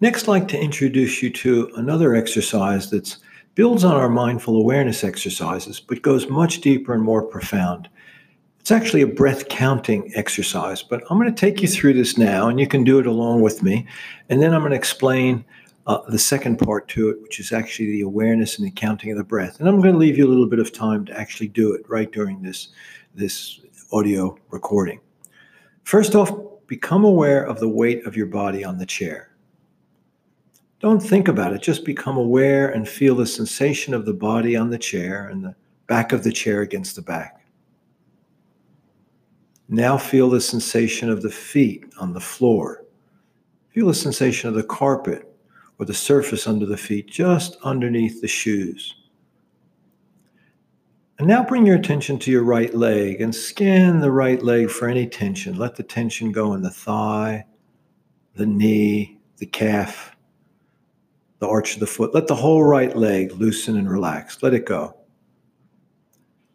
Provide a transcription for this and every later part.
Next, I'd like to introduce you to another exercise that builds on our mindful awareness exercises, but goes much deeper and more profound. It's actually a breath counting exercise, but I'm going to take you through this now, and you can do it along with me. And then I'm going to explain uh, the second part to it, which is actually the awareness and the counting of the breath. And I'm going to leave you a little bit of time to actually do it right during this, this audio recording. First off, become aware of the weight of your body on the chair. Don't think about it, just become aware and feel the sensation of the body on the chair and the back of the chair against the back. Now feel the sensation of the feet on the floor. Feel the sensation of the carpet or the surface under the feet, just underneath the shoes. And now bring your attention to your right leg and scan the right leg for any tension. Let the tension go in the thigh, the knee, the calf, the arch of the foot. Let the whole right leg loosen and relax. Let it go.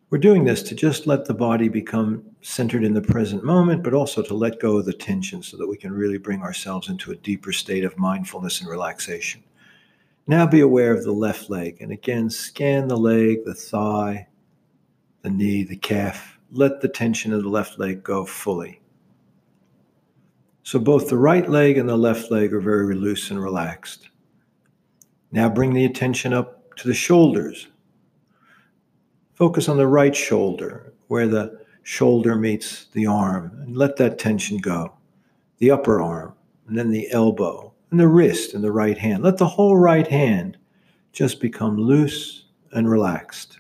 We're doing this to just let the body become centered in the present moment, but also to let go of the tension so that we can really bring ourselves into a deeper state of mindfulness and relaxation. Now be aware of the left leg. And again, scan the leg, the thigh, the knee, the calf. Let the tension of the left leg go fully. So both the right leg and the left leg are very loose and relaxed. Now bring the attention up to the shoulders, Focus on the right shoulder, where the shoulder meets the arm, and let that tension go. The upper arm, and then the elbow, and the wrist and the right hand. Let the whole right hand just become loose and relaxed.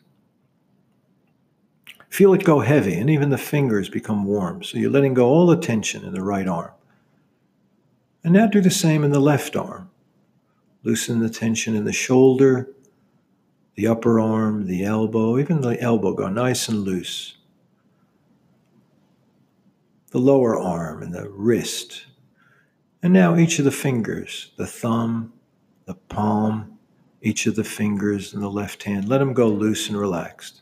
Feel it go heavy, and even the fingers become warm. So you're letting go all the tension in the right arm. And now do the same in the left arm. Loosen the tension in the shoulder the upper arm, the elbow, even the elbow go nice and loose. The lower arm and the wrist. And now each of the fingers, the thumb, the palm, each of the fingers in the left hand, let them go loose and relaxed.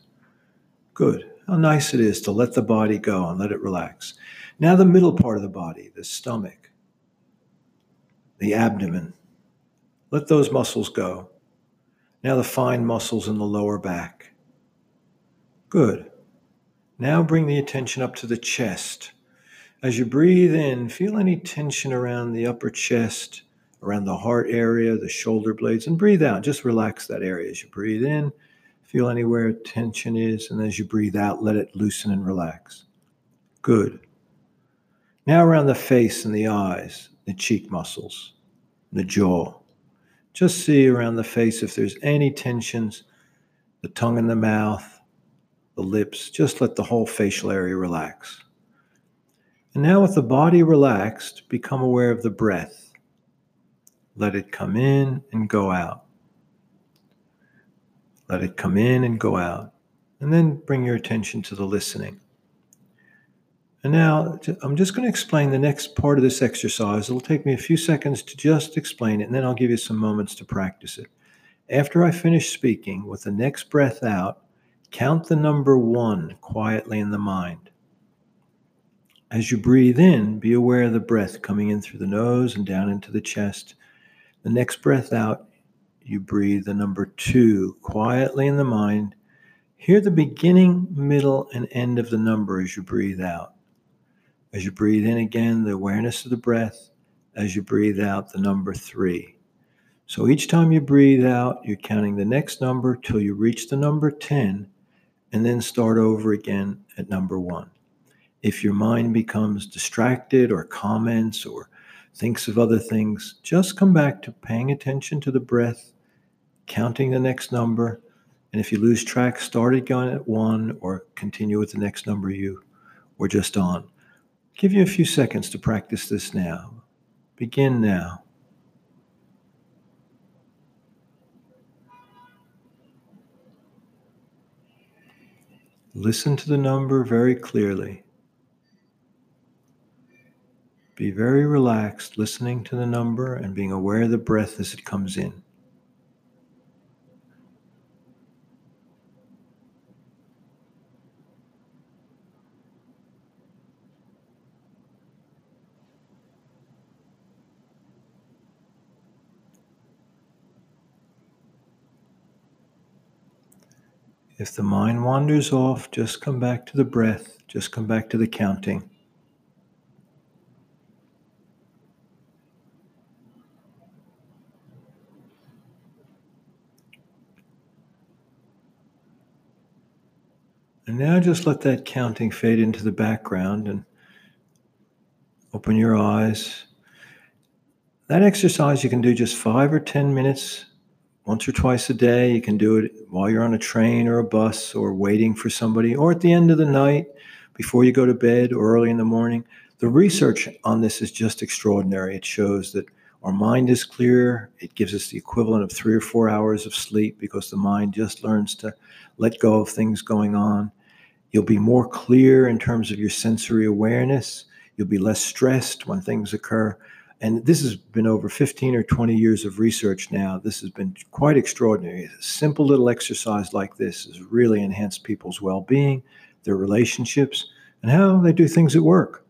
Good. How nice it is to let the body go and let it relax. Now, the middle part of the body, the stomach, the abdomen, let those muscles go. Now the fine muscles in the lower back. Good. Now bring the attention up to the chest. As you breathe in, feel any tension around the upper chest, around the heart area, the shoulder blades, and breathe out. Just relax that area as you breathe in. Feel anywhere tension is, and as you breathe out, let it loosen and relax. Good. Now around the face and the eyes, the cheek muscles, the jaw. Just see around the face if there's any tensions, the tongue in the mouth, the lips. Just let the whole facial area relax. And now, with the body relaxed, become aware of the breath. Let it come in and go out. Let it come in and go out. And then bring your attention to the listening. And now I'm just going to explain the next part of this exercise. It'll take me a few seconds to just explain it, and then I'll give you some moments to practice it. After I finish speaking, with the next breath out, count the number one quietly in the mind. As you breathe in, be aware of the breath coming in through the nose and down into the chest. The next breath out, you breathe the number two quietly in the mind. Hear the beginning, middle, and end of the number as you breathe out. As you breathe in again, the awareness of the breath. As you breathe out, the number three. So each time you breathe out, you're counting the next number till you reach the number 10, and then start over again at number one. If your mind becomes distracted or comments or thinks of other things, just come back to paying attention to the breath, counting the next number. And if you lose track, start again at one or continue with the next number you were just on. Give you a few seconds to practice this now. Begin now. Listen to the number very clearly. Be very relaxed, listening to the number and being aware of the breath as it comes in. If the mind wanders off, just come back to the breath, just come back to the counting. And now just let that counting fade into the background and open your eyes. That exercise you can do just five or 10 minutes once or twice a day. You can do it while you're on a train or a bus or waiting for somebody or at the end of the night before you go to bed or early in the morning. The research on this is just extraordinary. It shows that our mind is clear. It gives us the equivalent of three or four hours of sleep because the mind just learns to let go of things going on. You'll be more clear in terms of your sensory awareness. You'll be less stressed when things occur. And this has been over 15 or 20 years of research now. This has been quite extraordinary. A simple little exercise like this has really enhanced people's well being, their relationships, and how they do things at work.